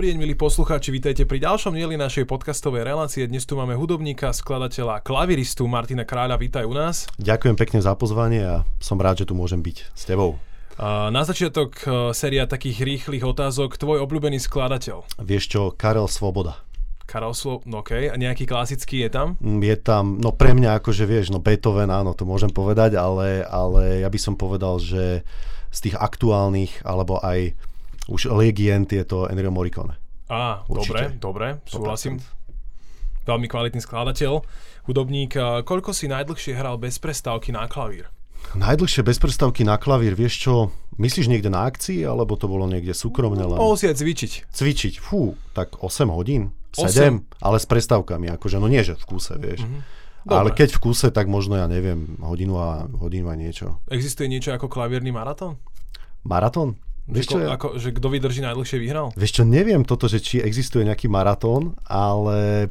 Dobrý deň, milí poslucháči, vítajte pri ďalšom dieli našej podcastovej relácie. Dnes tu máme hudobníka, skladateľa, klaviristu Martina Kráľa. Vítaj u nás. Ďakujem pekne za pozvanie a som rád, že tu môžem byť s tebou. Na začiatok e, séria takých rýchlych otázok. Tvoj obľúbený skladateľ? Vieš čo, Karel Svoboda. Svoboda, no OK. A nejaký klasický je tam? Mm, Je tam, no pre mňa akože vieš, no Beethoven, áno, to môžem povedať, ale, ale ja by som povedal, že z tých aktuálnych, alebo aj už legend je to Ennio Morricone. Á, Určite. dobre, dobre, súhlasím. Veľmi kvalitný skladateľ, hudobník. Koľko si najdlhšie hral bez prestávky na klavír? Najdlhšie bez prestávky na klavír, vieš čo, myslíš niekde na akcii, alebo to bolo niekde súkromne len? Mohol si aj cvičiť. Cvičiť, fú, tak 8 hodín, 8? 7, ale s prestávkami, akože, no nie, že v kúse, vieš. Mhm. Ale keď v kúse, tak možno, ja neviem, hodinu a hodinu a niečo. Existuje niečo ako klavírny maratón? Maratón? Vieš čo, ako, že kto vydrží najdlhšie vyhral? Vieš čo, neviem toto, že či existuje nejaký maratón, ale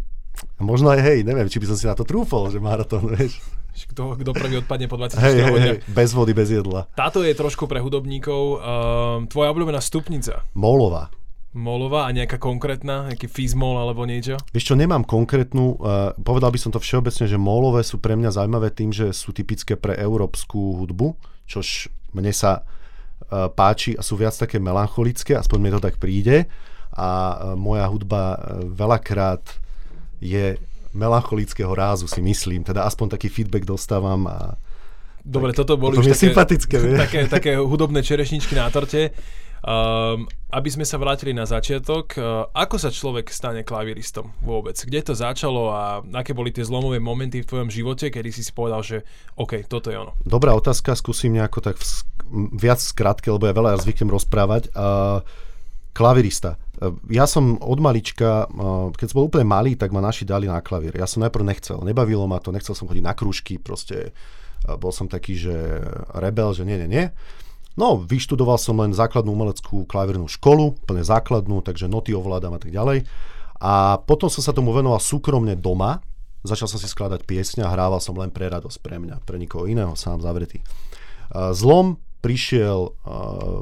možno aj hej, neviem, či by som si na to trúfol, že maratón, vieš. Kto, kto prvý odpadne po 24 Hej, hej, hej, hodinách? bez vody, bez jedla. Táto je trošku pre hudobníkov. Um, tvoja obľúbená stupnica? Molová. Molová a nejaká konkrétna? Nejaký fizmol alebo niečo? Vieš čo, nemám konkrétnu, uh, povedal by som to všeobecne, že molové sú pre mňa zaujímavé tým, že sú typické pre európsku hudbu, čož mne sa uh, páči a sú viac také melancholické, aspoň mi to tak príde. A uh, moja hudba veľakrát je melancholického rázu, si myslím. Teda aspoň taký feedback dostávam a Dobre, toto boli už také, sympatické, také, také hudobné čerešničky na torte. Um, aby sme sa vrátili na začiatok, uh, ako sa človek stane klavíristom vôbec? Kde to začalo a aké boli tie zlomové momenty v tvojom živote, kedy si si povedal, že OK, toto je ono. Dobrá otázka, skúsim nejako tak v, sk- m, viac skrátke, lebo ja veľa zvyknem rozprávať. Uh, klavirista. Uh, ja som od malička, keď som bol úplne malý, tak ma naši dali na klavír. Ja som najprv nechcel, nebavilo ma to, nechcel som chodiť na krúžky, proste bol som taký, že rebel, že nie, nie, nie. No, vyštudoval som len základnú umeleckú klavírnu školu, plne základnú, takže noty ovládam a tak ďalej. A potom som sa tomu venoval súkromne doma, začal som si skladať piesne a hrával som len pre radosť pre mňa, pre nikoho iného, sám zavretý. A Zlom prišiel a,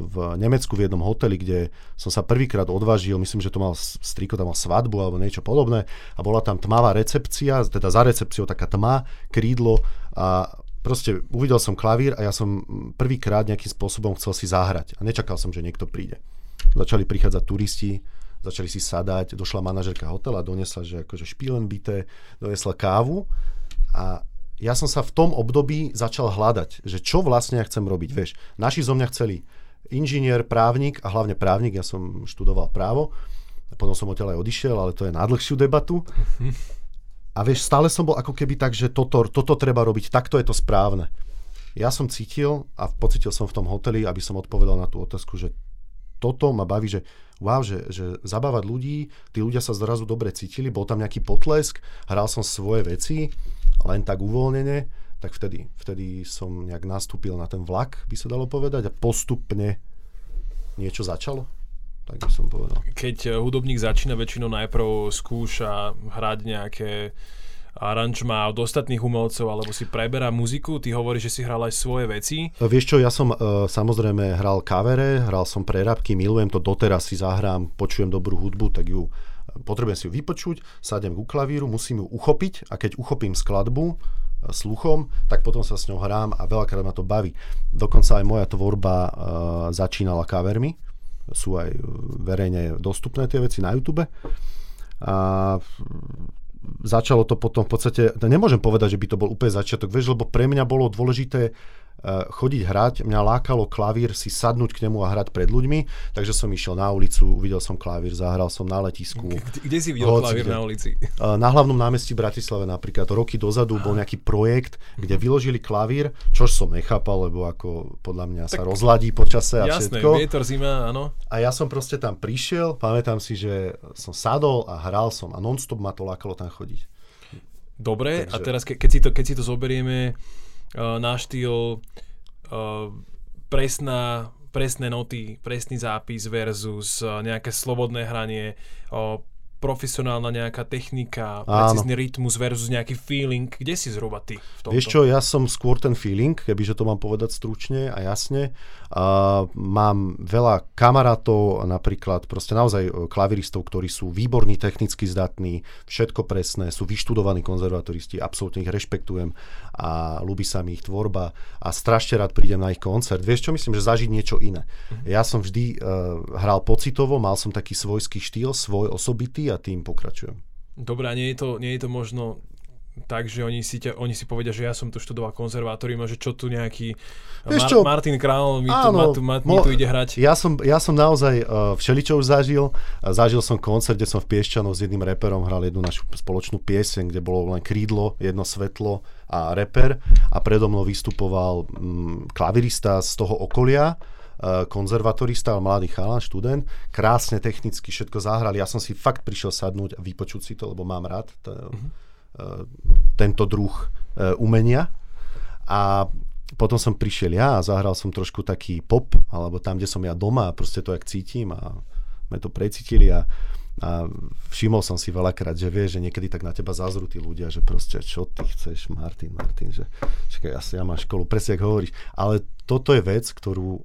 v Nemecku v jednom hoteli, kde som sa prvýkrát odvážil, myslím, že to mal striko, tam mal svadbu alebo niečo podobné a bola tam tmavá recepcia, teda za recepciou taká tma, krídlo a proste uvidel som klavír a ja som prvýkrát nejakým spôsobom chcel si zahrať a nečakal som, že niekto príde. Začali prichádzať turisti, začali si sadať, došla manažerka hotela, donesla, že akože špílen bité, donesla kávu a ja som sa v tom období začal hľadať, že čo vlastne ja chcem robiť. Vieš, naši zo mňa chceli inžinier, právnik a hlavne právnik, ja som študoval právo, potom som odtiaľ aj odišiel, ale to je na dlhšiu debatu. A vieš, stále som bol ako keby tak, že toto, toto treba robiť, takto je to správne. Ja som cítil a pocitil som v tom hoteli, aby som odpovedal na tú otázku, že toto ma baví, že wow, že, že zabávať ľudí, tí ľudia sa zrazu dobre cítili, bol tam nejaký potlesk, hral som svoje veci, len tak uvoľnene, tak vtedy, vtedy som nejak nastúpil na ten vlak, by sa dalo povedať, a postupne niečo začalo, tak by som povedal. Keď eh, hudobník začína, väčšinou najprv skúša hrať nejaké aranžma od ostatných umelcov, alebo si preberá muziku, ty hovoríš, že si hral aj svoje veci. Vieš čo, ja som uh, samozrejme hral kavere, hral som prerabky, milujem to, doteraz si zahrám, počujem dobrú hudbu, tak ju eh, potrebujem si ju vypočuť, sadem ku klavíru, musím ju uchopiť a keď uchopím skladbu sluchom, tak potom sa s ňou hrám a veľakrát ma to baví. Dokonca aj moja tvorba uh, začínala kavermi, sú aj eh, verejne dostupné tie veci na YouTube. A začalo to potom v podstate, nemôžem povedať, že by to bol úplne začiatok, vieš, lebo pre mňa bolo dôležité chodiť hrať, mňa lákalo klavír si sadnúť k nemu a hrať pred ľuďmi, takže som išiel na ulicu, uvidel som klavír, zahral som na letisku. Kde, kde si videl klavír kde. na ulici? Uh, Na hlavnom námestí Bratislave napríklad roky dozadu bol nejaký projekt, kde vyložili klavír, čož som nechápal, lebo ako podľa mňa sa rozladí počase a Jasné, všetko. vietor, zima, áno. A ja som proste tam prišiel, pamätám si, že som sadol a hral som a nonstop ma to lákalo tam chodiť. Dobre, a teraz ke, keď, si to, keď si to zoberieme na štýl presná, presné noty, presný zápis versus nejaké slobodné hranie, profesionálna nejaká technika, precízny rytmus versus nejaký feeling. Kde si zhruba ty v tomto? Vieš čo, ja som skôr ten feeling, kebyže to mám povedať stručne a jasne. Uh, mám veľa kamarátov, napríklad proste naozaj e, klaviristov, ktorí sú výborní, technicky zdatní, všetko presné, sú vyštudovaní konzervatoristi, absolútne ich rešpektujem a ľúbi sa mi ich tvorba a strašne rád prídem na ich koncert. Vieš čo, myslím, že zažiť niečo iné. Uh-huh. Ja som vždy uh, hral pocitovo, mal som taký svojský štýl, svoj osobitý a tým pokračujem. Dobre, a nie je to, nie je to možno tak, že oni si, ťa, oni si povedia, že ja som tu študoval konzervatórium a že čo tu nejaký Mar- čo? Martin Král mi, Áno, tu, ma, tu, ma, mi tu ide hrať. Ja som, ja som naozaj uh, všeličo už zažil. Zažil som koncert, kde som v Piešťanoch s jedným reperom hral jednu našu spoločnú pieseň, kde bolo len krídlo, jedno svetlo a reper a predo mnou vystupoval um, klavirista z toho okolia Eh, konzervatorista, mladý chalan, študent, krásne technicky všetko zahrali. Ja som si fakt prišiel sadnúť a vypočuť si to, lebo mám rád t- uh-huh. Tento druh uh, umenia. A potom som prišiel ja a zahral som trošku taký pop, alebo tam, kde som ja doma a proste to, jak cítim a sme to precítili a, a všimol som si veľakrát, že vieš, že niekedy tak na teba zazrú tí ľudia, že proste čo ty chceš, Martin, Martin, že čakaj, ja, ja mám školu, presne ako hovoríš. Ale toto je vec, ktorú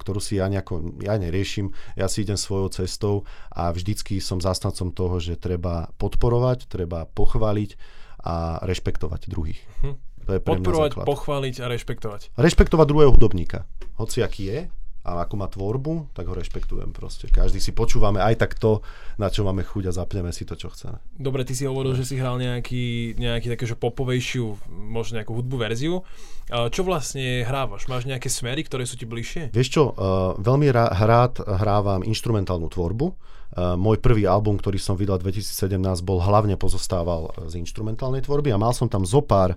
ktorú si ja nejako, ja neriešim, ja si idem svojou cestou a vždycky som zastancom toho, že treba podporovať, treba pochváliť a rešpektovať druhých. Hm. To je pre Podporovať, pochváliť a rešpektovať. Rešpektovať druhého hudobníka. Hoci aký je, a ako má tvorbu, tak ho rešpektujem proste. Každý si počúvame aj tak to, na čo máme chuť a zapneme si to, čo chceme. Dobre, ty si hovoril, že si hral nejaký, nejaký také, že popovejšiu, možno nejakú hudbu verziu. Čo vlastne hrávaš? Máš nejaké smery, ktoré sú ti bližšie? Vieš čo, uh, veľmi rád hrávam instrumentálnu tvorbu. Uh, môj prvý album, ktorý som vydal 2017, bol hlavne pozostával z instrumentálnej tvorby a mal som tam zo pár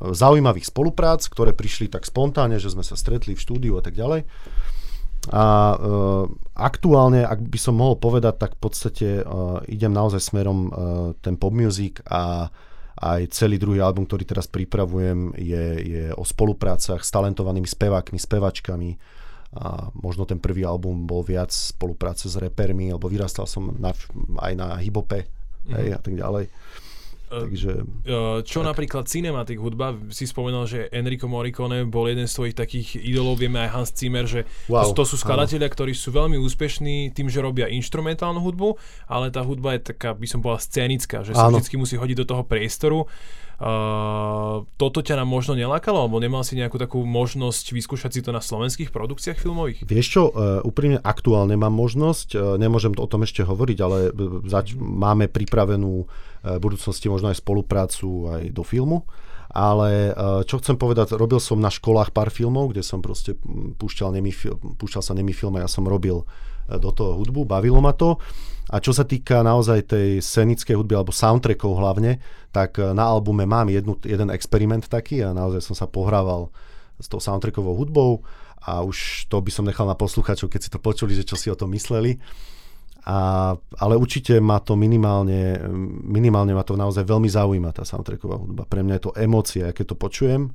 zaujímavých spoluprác, ktoré prišli tak spontánne, že sme sa stretli v štúdiu a tak ďalej. A e, aktuálne, ak by som mohol povedať, tak v podstate e, idem naozaj smerom e, ten pop music a aj celý druhý album, ktorý teraz pripravujem, je, je o spoluprácach s talentovanými spevákmi, spevačkami. A možno ten prvý album bol viac spolupráce s repermi, alebo vyrastal som na, aj na hibope mm-hmm. hej, a tak ďalej. Takže... Čo napríklad cinematik hudba, si spomenul, že Enrico Morricone bol jeden z tvojich takých idolov, vieme aj Hans Zimmer, že wow, to, to sú skladatelia, ktorí sú veľmi úspešní tým, že robia instrumentálnu hudbu, ale tá hudba je taká, by som povedal, scénická, že sa vždy musí hodiť do toho priestoru. Uh, toto ťa nám možno nelákalo, alebo nemal si nejakú takú možnosť vyskúšať si to na slovenských produkciách filmových? Vieš čo, uh, úprimne aktuálne mám možnosť, uh, nemôžem o tom ešte hovoriť, ale zač- máme pripravenú v budúcnosti možno aj spoluprácu aj do filmu. Ale čo chcem povedať, robil som na školách pár filmov, kde som proste púšťal, nemý, púšťal sa nemý film a ja som robil do toho hudbu, bavilo ma to. A čo sa týka naozaj tej scenickej hudby alebo soundtrackov hlavne, tak na albume mám jednu, jeden experiment taký a naozaj som sa pohrával s tou soundtrackovou hudbou a už to by som nechal na posluchačov, keď si to počuli, že čo si o tom mysleli. A, ale určite ma to minimálne, minimálne ma to naozaj veľmi zaujíma, tá soundtracková hudba. Pre mňa je to emócia, keď to počujem,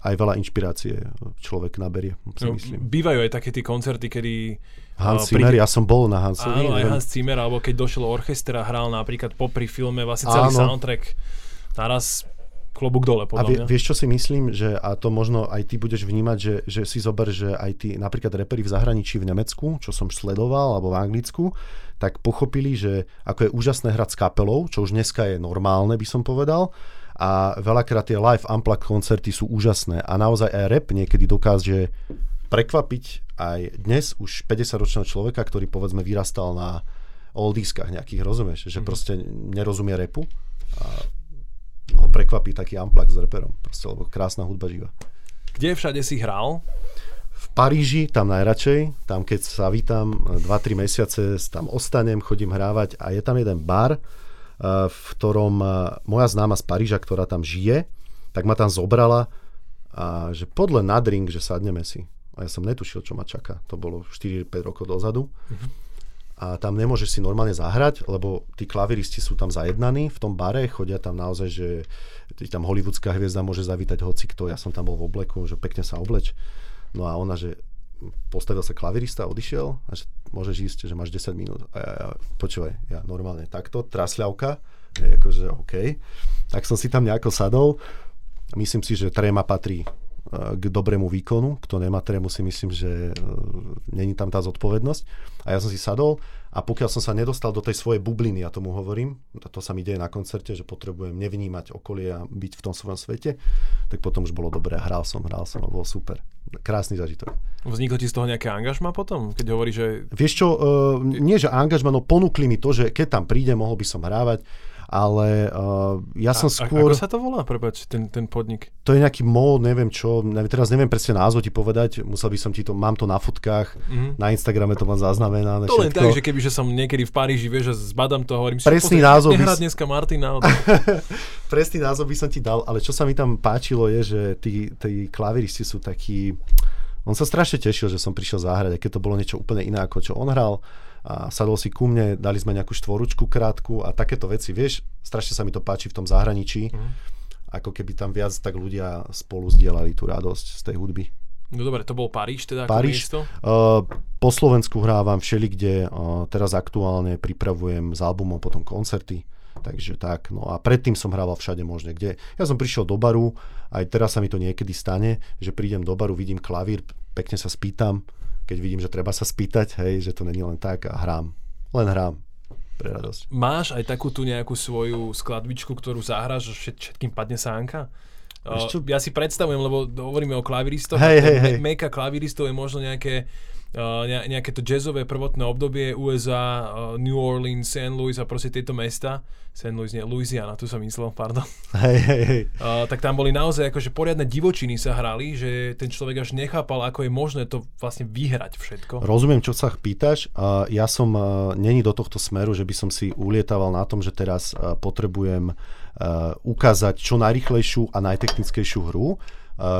aj veľa inšpirácie človek naberie, si no, myslím. Bývajú aj také tie koncerty, kedy Hans Zimmer, príde... ja som bol na Hansovi. Áno, aj Hans Zimmer, alebo keď došiel orchester a hral napríklad popri filme vlastne celý Áno. soundtrack naraz klobúk dole, podľa a vie, mňa. vieš, čo si myslím, že a to možno aj ty budeš vnímať, že, že si zober, že aj tí napríklad reperi v zahraničí v Nemecku, čo som sledoval, alebo v Anglicku, tak pochopili, že ako je úžasné hrať s kapelou, čo už dneska je normálne, by som povedal, a veľakrát tie live unplugged koncerty sú úžasné a naozaj aj rap niekedy dokáže prekvapiť aj dnes už 50-ročného človeka, ktorý povedzme vyrastal na oldieskách nejakých, rozumieš? Že mm. proste nerozumie repu a ho prekvapí taký amplak s reperom, proste, lebo krásna hudba živa. Kde všade si hral? V Paríži, tam najradšej, tam keď sa vítam 2-3 mesiace, tam ostanem, chodím hrávať a je tam jeden bar, eh, v ktorom eh, moja známa z Paríža, ktorá tam žije, tak ma tam zobrala a že podľa na drink, že sadneme si. A ja som netušil, čo ma čaká. To bolo 4-5 rokov dozadu. Uh-huh. A tam nemôžeš si normálne zahrať, lebo tí klaviristi sú tam zajednaní v tom bare, chodia tam naozaj, že tam hollywoodská hviezda môže zavítať hoci kto. Ja som tam bol v obleku, že pekne sa obleč. No a ona, že postavil sa klavirista, odišiel a že môžeš ísť, že máš 10 minút. A ja, ja počúvaj, ja normálne takto, trasľavka, akože OK. Tak som si tam nejako sadol. Myslím si, že tréma patrí k dobrému výkonu. Kto nemá trému si myslím, že uh, není tam tá zodpovednosť. A ja som si sadol a pokiaľ som sa nedostal do tej svojej bubliny, ja tomu hovorím, to, to sa mi deje na koncerte, že potrebujem nevnímať okolie a byť v tom svojom svete, tak potom už bolo dobré. Hral som, hral som a bolo super. Krásny zažitok. Vzniklo ti z toho nejaké angažma potom, keď hovorí, že... Vieš čo, uh, nie že angažma, no ponúkli mi to, že keď tam príde, mohol by som hrávať ale uh, ja som a, skôr... Ako sa to volá, prepač, ten, ten podnik? To je nejaký mód, neviem čo, neviem, teraz neviem presne názov ti povedať, musel by som ti to, mám to na fotkách, mm-hmm. na Instagrame to mám zaznamenané. To všetko. len tak, že keby že som niekedy v Paríži, vieš, že zbadám to, hovorím si, Presný názov by... dneska Martina. Presný názov by som ti dal, ale čo sa mi tam páčilo je, že tí, tí klaviristi sú takí... On sa strašne tešil, že som prišiel zahrať, keď to bolo niečo úplne iné, ako čo on hral a sadol si ku mne, dali sme nejakú štvoručku krátku a takéto veci, vieš, strašne sa mi to páči v tom zahraničí, mm. ako keby tam viac tak ľudia spolu zdieľali tú radosť z tej hudby. No dobre, to bol Paríž teda Paríž, miesto? Uh, po Slovensku hrávam všelikde, uh, teraz aktuálne pripravujem s albumom potom koncerty, takže tak. No a predtým som hrával všade možne, kde. Ja som prišiel do baru, aj teraz sa mi to niekedy stane, že prídem do baru, vidím klavír, pekne sa spýtam, keď vidím, že treba sa spýtať, hej, že to není len tak a hrám. Len hrám pre radosť. Máš aj takú tu nejakú svoju skladbičku, ktorú zahráš, že všetkým padne sánka? Uh, ja si predstavujem, lebo hovoríme o klaviristoch, hey, hey, hey. meka klaviristov je možno nejaké nejaké to jazzové prvotné obdobie USA, uh, New Orleans, St. Louis a proste tieto mesta. St. Louis, nie, Louisiana, tu som myslel, pardon. Hej, hej, hej. Uh, tak tam boli naozaj akože poriadne divočiny sa hrali, že ten človek až nechápal, ako je možné to vlastne vyhrať všetko. Rozumiem, čo sa pýtaš. Ja som není do tohto smeru, že by som si ulietaval na tom, že teraz potrebujem ukázať čo najrychlejšiu a najtechnickejšiu hru.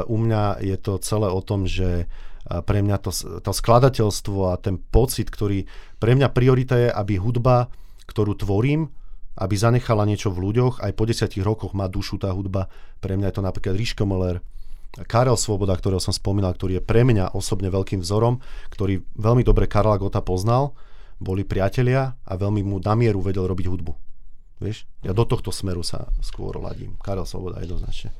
U mňa je to celé o tom, že pre mňa to, to skladateľstvo a ten pocit, ktorý pre mňa priorita je, aby hudba, ktorú tvorím, aby zanechala niečo v ľuďoch, aj po desiatich rokoch má dušu tá hudba. Pre mňa je to napríklad Ríško Moller, Karel Svoboda, ktorého som spomínal, ktorý je pre mňa osobne veľkým vzorom, ktorý veľmi dobre Karla Gota poznal, boli priatelia a veľmi mu na mieru vedel robiť hudbu. Vieš? Ja do tohto smeru sa skôr ladím. Karel Svoboda jednoznačne.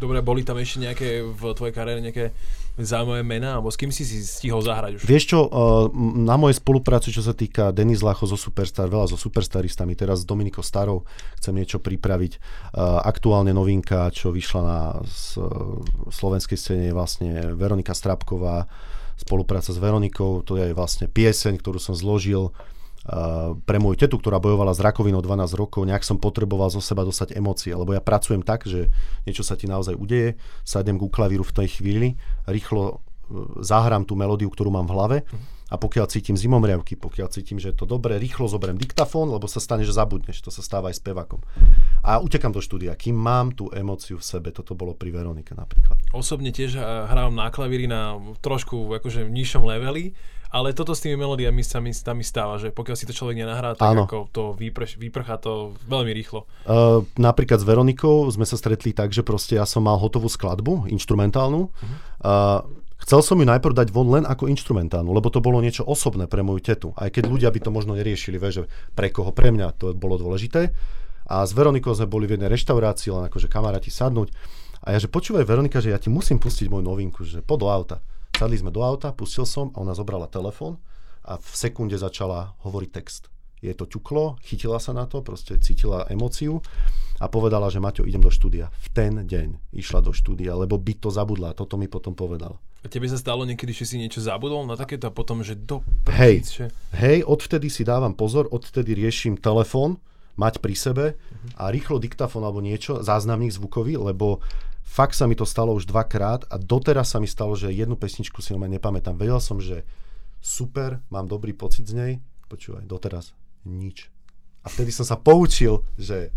Dobre, boli tam ešte nejaké v tvojej kariére nejaké zaujímavé mená, alebo s kým si si stihol zahrať už? Vieš čo, uh, na mojej spolupráci, čo sa týka Denis Lacho zo Superstar, veľa so Superstaristami, teraz s Dominikou Starou chcem niečo pripraviť. Uh, aktuálne novinka, čo vyšla na s, slovenskej scéne je vlastne Veronika Strapková, spolupráca s Veronikou, to je vlastne pieseň, ktorú som zložil pre moju tetu, ktorá bojovala s rakovinou 12 rokov, nejak som potreboval zo seba dostať emócie, lebo ja pracujem tak, že niečo sa ti naozaj udeje, sadnem k klavíru v tej chvíli, rýchlo e, zahrám tú melódiu, ktorú mám v hlave a pokiaľ cítim zimomriavky, pokiaľ cítim, že je to dobré, rýchlo zoberiem diktafón, lebo sa stane, že zabudneš, to sa stáva aj s pevakom. A utekam do štúdia, kým mám tú emóciu v sebe, toto bolo pri Veronike napríklad. Osobne tiež e, hrávam na klavíri na trošku akože nižšom leveli, ale toto s tými melódiami sa mi, sa mi stáva, že pokiaľ si to človek nenahrá, tak Áno. ako to vyprš, vyprchá to veľmi rýchlo. Uh, napríklad s Veronikou sme sa stretli tak, že proste ja som mal hotovú skladbu, instrumentálnu. Uh-huh. Uh, Chcel som ju najprv dať von len ako instrumentálnu, lebo to bolo niečo osobné pre moju tetu. Aj keď ľudia by to možno neriešili, vie, že pre koho, pre mňa to bolo dôležité. A s Veronikou sme boli v jednej reštaurácii, len akože kamaráti sadnúť. A ja, že počúvaj Veronika, že ja ti musím pustiť moju novinku, že po do auta. Sadli sme do auta, pustil som a ona zobrala telefón a v sekunde začala hovoriť text. Je to ťuklo, chytila sa na to, proste cítila emóciu a povedala, že Maťo, idem do štúdia. V ten deň išla do štúdia, lebo by to zabudla. Toto mi potom povedala. A tebe sa stalo niekedy, že si niečo zabudol na takéto a potom, že do... Hej, že... hej, odvtedy si dávam pozor, odvtedy riešim telefón, mať pri sebe a rýchlo diktafón alebo niečo, záznamník zvukový, lebo Fakt sa mi to stalo už dvakrát a doteraz sa mi stalo, že jednu pesničku si normálne nepamätám. Vedel som, že super, mám dobrý pocit z nej. Počúvaj, doteraz nič. A vtedy som sa poučil, že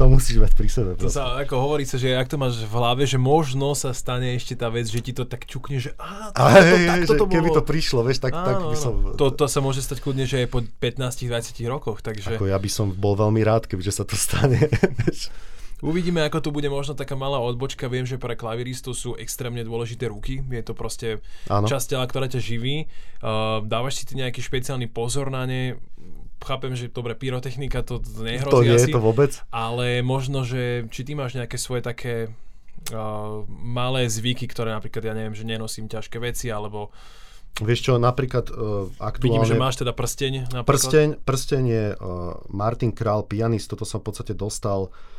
to musíš mať pri sebe. To sa, ako hovorí sa, že ak to máš v hlave, že možno sa stane ešte tá vec, že ti to tak čukne, že á, to, to, takto to bolo. Keby to prišlo, vieš, tak, áno, tak by som... To, to sa môže stať kľudne, že aj po 15-20 rokoch, takže... Ako ja by som bol veľmi rád, kebyže sa to stane. Uvidíme, ako tu bude možno taká malá odbočka. Viem, že pre klaviristov sú extrémne dôležité ruky. Je to proste ano. časť tela, ktorá ťa živí. Uh, dávaš si ty nejaký špeciálny pozor na ne? Chápem, že dobre, pyrotechnika to, to nehrozí To nie asi, je to vôbec. Ale možno, že či ty máš nejaké svoje také uh, malé zvyky, ktoré napríklad, ja neviem, že nenosím ťažké veci, alebo Vieš čo, napríklad uh, aktuálne... Vidím, že máš teda prsteň. Napríklad. Prsteň, prsteň je uh, Martin Král, pianist, toto som v podstate dostal uh,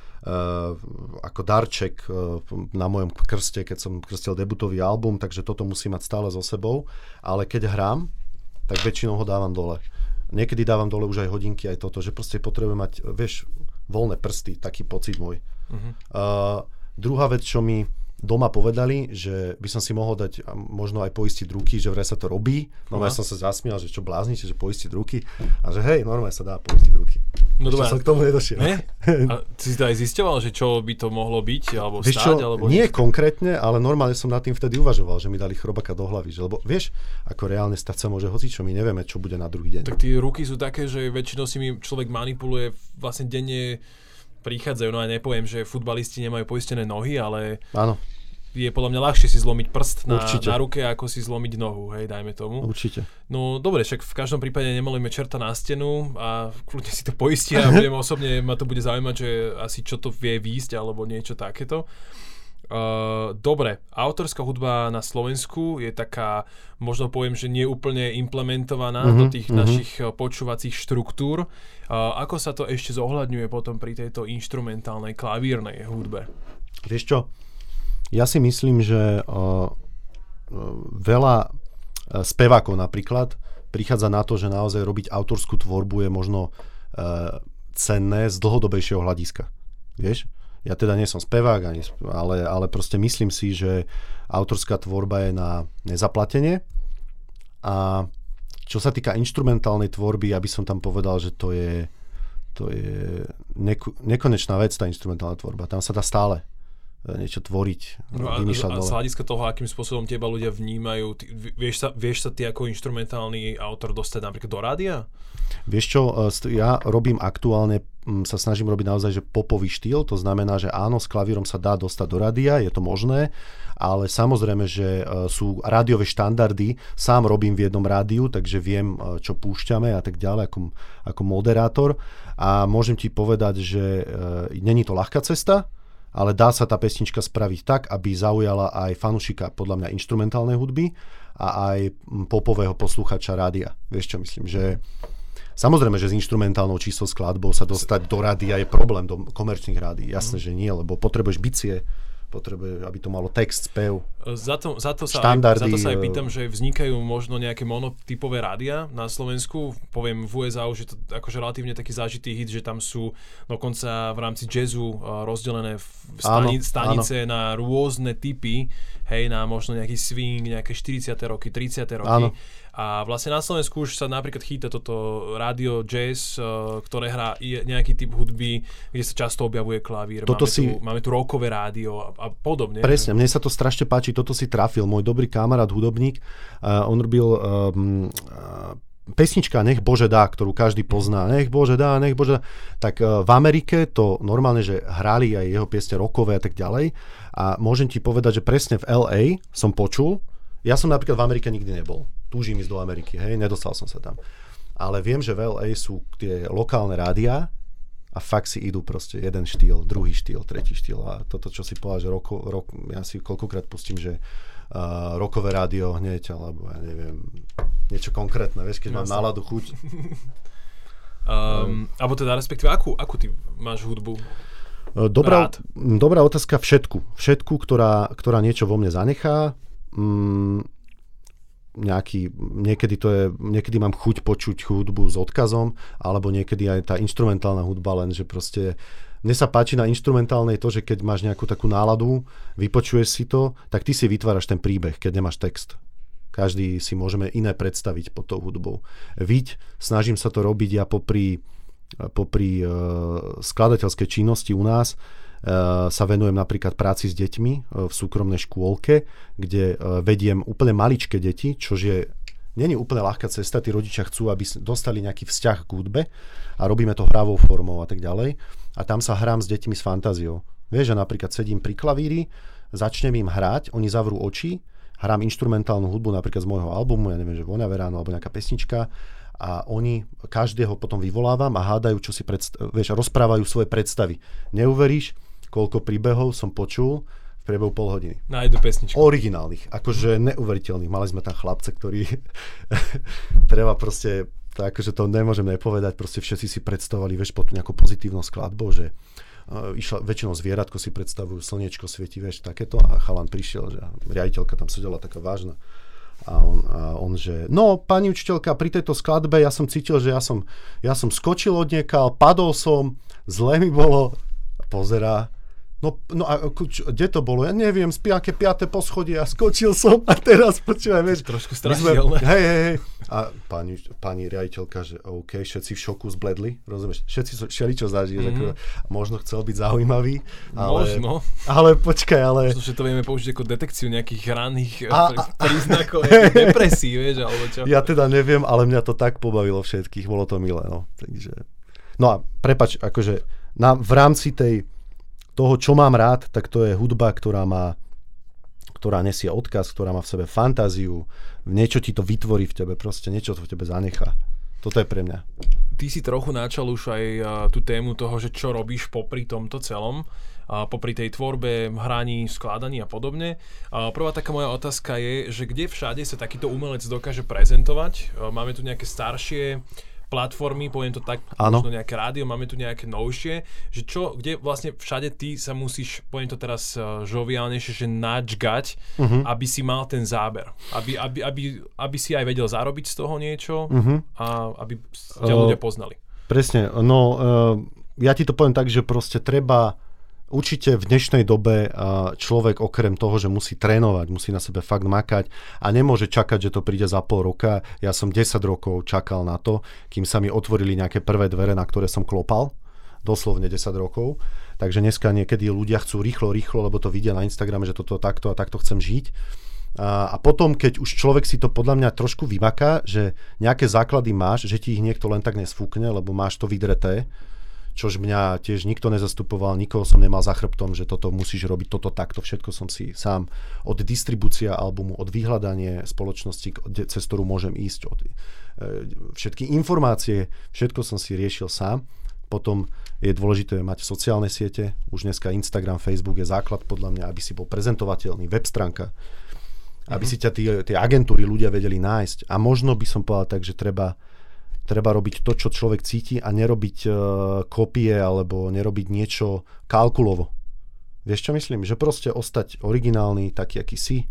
ako darček uh, na mojom krste, keď som krstil debutový album, takže toto musím mať stále so sebou. Ale keď hrám, tak väčšinou ho dávam dole. Niekedy dávam dole už aj hodinky, aj toto, že proste potrebujem mať, vieš, voľné prsty, taký pocit môj. Uh-huh. Uh, druhá vec, čo mi doma povedali, že by som si mohol dať možno aj poistiť ruky, že vraj sa to robí. No ja som sa zasmial, že čo bláznite, že poistiť ruky. A že hej, normálne sa dá poistiť ruky. No dobré. som k tomu nedošiel. Ne? A si to aj zisťoval, že čo by to mohlo byť, alebo vieš stáť, čo, alebo Nie niečo? konkrétne, ale normálne som nad tým vtedy uvažoval, že mi dali chrobaka do hlavy. Že, lebo vieš, ako reálne stať sa môže hoci, čo my nevieme, čo bude na druhý deň. Tak tie ruky sú také, že väčšinou si mi človek manipuluje vlastne denne prichádzajú, no ja nepoviem, že futbalisti nemajú poistené nohy, ale Áno. je podľa mňa ľahšie si zlomiť prst na, na ruke, ako si zlomiť nohu, hej, dajme tomu. Určite. No dobre, však v každom prípade nemalujeme čerta na stenu a kľudne si to poistia a budem osobne, ma to bude zaujímať, že asi čo to vie výjsť alebo niečo takéto. Uh, dobre, autorská hudba na Slovensku je taká, možno poviem, že nie úplne implementovaná mm-hmm, do tých mm-hmm. našich eh, počúvacích štruktúr. Uh, ako sa to ešte zohľadňuje potom pri tejto instrumentálnej klavírnej hudbe? Vieš čo, ja si myslím, že uh, veľa spevákov napríklad prichádza na to, že naozaj robiť autorskú tvorbu je možno uh, cenné z dlhodobejšieho hľadiska. Vieš? Ja teda nie som spevák, ani, ale, ale proste myslím si, že autorská tvorba je na nezaplatenie a čo sa týka instrumentálnej tvorby, ja by som tam povedal, že to je, to je neko, nekonečná vec, tá instrumentálna tvorba. Tam sa dá stále e, niečo tvoriť, no a, a z hľadiska toho, akým spôsobom teba ľudia vnímajú, ty, vieš, sa, vieš sa ty ako instrumentálny autor dostať napríklad do rádia? Vieš čo, e, ja robím aktuálne sa snažím robiť naozaj že popový štýl, to znamená, že áno, s klavírom sa dá dostať do rádia, je to možné, ale samozrejme, že e, sú rádiové štandardy, sám robím v jednom rádiu, takže viem, e, čo púšťame a tak ďalej ako, ako moderátor a môžem ti povedať, že e, není to ľahká cesta, ale dá sa tá pesnička spraviť tak, aby zaujala aj fanušika podľa mňa instrumentálnej hudby a aj popového posluchača rádia. Vieš čo myslím, že Samozrejme, že s instrumentálnou číslo skladbou sa dostať do rádia je problém, do komerčných rádií. Jasné, mm. že nie, lebo potrebuješ bicie, potrebuje, aby to malo text, spev. Za to, za to, sa, štandardy, aj, za to sa aj pýtam, že vznikajú možno nejaké monotypové rádia na Slovensku. Poviem v USA už je to akože relatívne taký zážitý hit, že tam sú dokonca v rámci jazzu rozdelené stani, áno, stanice áno. na rôzne typy, hej, na možno nejaký swing, nejaké 40. roky, 30. roky. Áno a vlastne na Slovensku už sa napríklad chýta toto rádio jazz, uh, ktoré hrá nejaký typ hudby, kde sa často objavuje klavír. Toto máme, si... tu, máme tu rokové rádio a, a podobne. Presne, mne sa to strašne páči, toto si trafil. Môj dobrý kamarát, hudobník, uh, on robil um, uh, pesnička Nech Bože dá, ktorú každý pozná, Nech Bože dá, Nech Bože dá, tak v Amerike to normálne, že hrali aj jeho piesne rokové a tak ďalej a môžem ti povedať, že presne v LA som počul, ja som napríklad v Amerike nikdy nebol túžim ísť do Ameriky, hej, nedostal som sa tam. Ale viem, že v LA sú tie lokálne rádia a fakt si idú proste jeden štýl, druhý štýl, tretí štýl a toto, čo si povedal, že roko, rok, ja si koľkokrát pustím, že uh, rokové rádio hneď, alebo ja neviem, niečo konkrétne, vieš, keď mám náladu, chuť. um, alebo teda respektíve, akú, akú ty máš hudbu? Dobrá, dobrá otázka, všetku. Všetku, ktorá, ktorá niečo vo mne zanechá. Mm, nejaký, niekedy to je, niekedy mám chuť počuť hudbu s odkazom, alebo niekedy aj tá instrumentálna hudba, len že proste mne sa páči na instrumentálnej to, že keď máš nejakú takú náladu, vypočuješ si to, tak ty si vytváraš ten príbeh, keď nemáš text. Každý si môžeme iné predstaviť pod tou hudbou. Viď, snažím sa to robiť ja popri, popri uh, skladateľskej činnosti u nás, sa venujem napríklad práci s deťmi eh, v súkromnej škôlke, kde eh, vediem úplne maličké deti, čo je není úplne ľahká cesta, tí rodičia chcú, aby dostali nejaký vzťah k hudbe a robíme to hravou formou a tak ďalej. A tam sa hrám s deťmi s fantáziou. Vieš, že napríklad sedím pri klavíri, začnem im hrať, oni zavrú oči, hrám instrumentálnu hudbu napríklad z môjho albumu, ja neviem, že Vonia Veráno alebo nejaká pesnička a oni každého potom vyvolávam a hádajú, čo si predstav, vieš, rozprávajú svoje predstavy. Neuveríš, koľko príbehov som počul v priebehu pol hodiny. Na jednu pesničku. Originálnych, akože neuveriteľných. Mali sme tam chlapce, ktorí treba proste, to akože to nemôžem nepovedať, proste všetci si predstavovali, vieš, pod nejakou pozitívnou skladbou, že uh, išla, väčšinou zvieratko si predstavujú, slniečko svieti, vieš, takéto a chalan prišiel, že riaditeľka tam sedela taká vážna a on, a on, že no, pani učiteľka, pri tejto skladbe ja som cítil, že ja som, ja som skočil od niekal, padol som, zle mi bolo, pozerá, No, no a čo, kde to bolo? Ja neviem, spí aké piaté poschodie a skočil som a teraz počúvaj, vieš. Trošku strašidelné. Hej, hej, hej. A pani, pani riaditeľka, že OK, všetci v šoku zbledli, rozumieš? Všetci šeli čo zažije, mm-hmm. že možno chcel byť zaujímavý, ale... Možno. Ale počkaj, ale... Možno, že to vieme použiť ako detekciu nejakých ranných a, a, príznakov, depresí, vieš, alebo čo. Ja teda neviem, ale mňa to tak pobavilo všetkých, bolo to milé, no. Takže... No a prepač, akože na, v rámci tej toho, čo mám rád, tak to je hudba, ktorá má ktorá nesie odkaz, ktorá má v sebe fantáziu, niečo ti to vytvorí v tebe, proste niečo to v tebe zanechá. Toto je pre mňa. Ty si trochu načal už aj tú tému toho, že čo robíš popri tomto celom, popri tej tvorbe, hraní, skladaní a podobne. Prvá taká moja otázka je, že kde všade sa takýto umelec dokáže prezentovať? Máme tu nejaké staršie platformy, poviem to tak, ano. možno nejaké rádio, máme tu nejaké novšie, že čo, kde vlastne všade ty sa musíš, poviem to teraz uh, žoviálnejšie, že načgať, uh-huh. aby si mal ten záber. Aby, aby, aby, aby si aj vedel zarobiť z toho niečo uh-huh. a aby ťa uh, ľudia poznali. Presne, no uh, ja ti to poviem tak, že proste treba Určite v dnešnej dobe človek okrem toho, že musí trénovať, musí na sebe fakt makať a nemôže čakať, že to príde za pol roka. Ja som 10 rokov čakal na to, kým sa mi otvorili nejaké prvé dvere, na ktoré som klopal. Doslovne 10 rokov. Takže dneska niekedy ľudia chcú rýchlo, rýchlo, lebo to vidia na Instagrame, že toto takto a takto chcem žiť. A, potom, keď už človek si to podľa mňa trošku vymaká, že nejaké základy máš, že ti ich niekto len tak nesfúkne, lebo máš to vydreté, čož mňa tiež nikto nezastupoval, nikoho som nemal za chrbtom, že toto musíš robiť, toto takto, všetko som si sám od distribúcia albumu, od vyhľadanie spoločnosti, cez ktorú môžem ísť, od e, všetky informácie, všetko som si riešil sám. Potom je dôležité mať sociálne siete, už dneska Instagram, Facebook je základ podľa mňa, aby si bol prezentovateľný, web stránka, aby mm-hmm. si ťa tie agentúry ľudia vedeli nájsť. A možno by som povedal tak, že treba treba robiť to, čo človek cíti a nerobiť uh, kopie alebo nerobiť niečo kalkulovo. Vieš čo myslím? Že proste ostať originálny, taký, aký si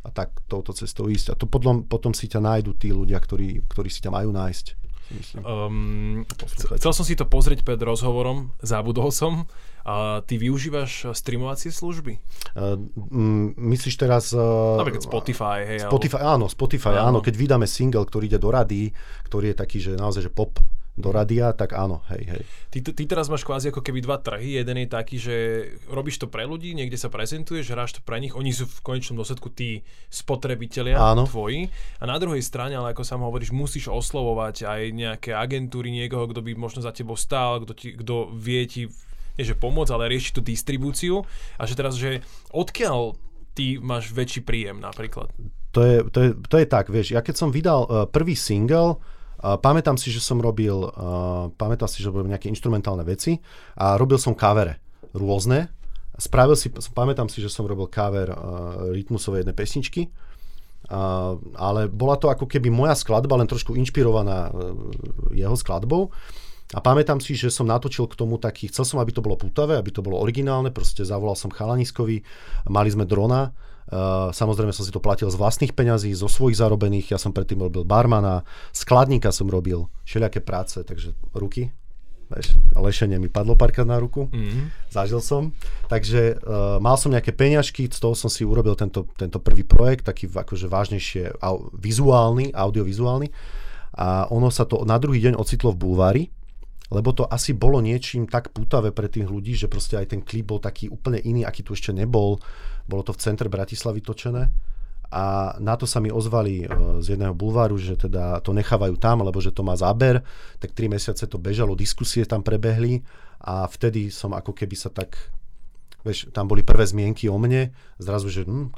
a tak touto cestou ísť. A to potom, potom si ťa nájdu tí ľudia, ktorí, ktorí si ťa majú nájsť. Um, chcel som si to pozrieť pred rozhovorom, zabudol som. A ty využívaš streamovacie služby? Uh, myslíš teraz... Uh, Napríklad Spotify, hej. Spotify, alebo... áno, Spotify, áno. áno. Keď vydáme single, ktorý ide do rady, ktorý je taký, že naozaj, že pop do radia, tak áno, hej, hej. Ty, ty teraz máš kvázi ako keby dva trhy. Jeden je taký, že robíš to pre ľudí, niekde sa prezentuješ, hráš to pre nich, oni sú v konečnom dôsledku tí spotrebitelia áno. tvoji. A na druhej strane, ale ako sám hovoríš, musíš oslovovať aj nejaké agentúry, niekoho, kto by možno za tebou stál, kto, ti, kto vie ti nie že pomôcť, ale riešiť tú distribúciu a že teraz, že odkiaľ ty máš väčší príjem napríklad? To je, to je, to je tak, vieš, ja keď som vydal uh, prvý single, pamätám si, že som robil, uh, pamätám si, že robil nejaké instrumentálne veci a robil som kávere rôzne. Spravil si, pamätám si, že som robil káver uh, rytmusovej jednej pesničky, uh, ale bola to ako keby moja skladba, len trošku inšpirovaná uh, jeho skladbou. A pamätám si, že som natočil k tomu taký, chcel som, aby to bolo putavé, aby to bolo originálne, proste zavolal som chalaniskovi, mali sme drona, samozrejme som si to platil z vlastných peňazí, zo svojich zarobených, ja som predtým robil barmana, skladníka som robil, všelijaké práce, takže ruky, lešenie mi padlo párkrát na ruku, mm-hmm. zažil som. Takže uh, mal som nejaké peňažky, z toho som si urobil tento, tento prvý projekt, taký akože vážnejšie au, vizuálny, audiovizuálny. A ono sa to na druhý deň ocitlo v bulvári, lebo to asi bolo niečím tak pútavé pre tých ľudí, že proste aj ten klip bol taký úplne iný, aký tu ešte nebol. Bolo to v centre Bratislavy točené. A na to sa mi ozvali e, z jedného bulváru, že teda to nechávajú tam, lebo že to má záber, tak tri mesiace to bežalo, diskusie tam prebehli. A vtedy som ako keby sa tak Vieš, tam boli prvé zmienky o mne, zrazu, že hm,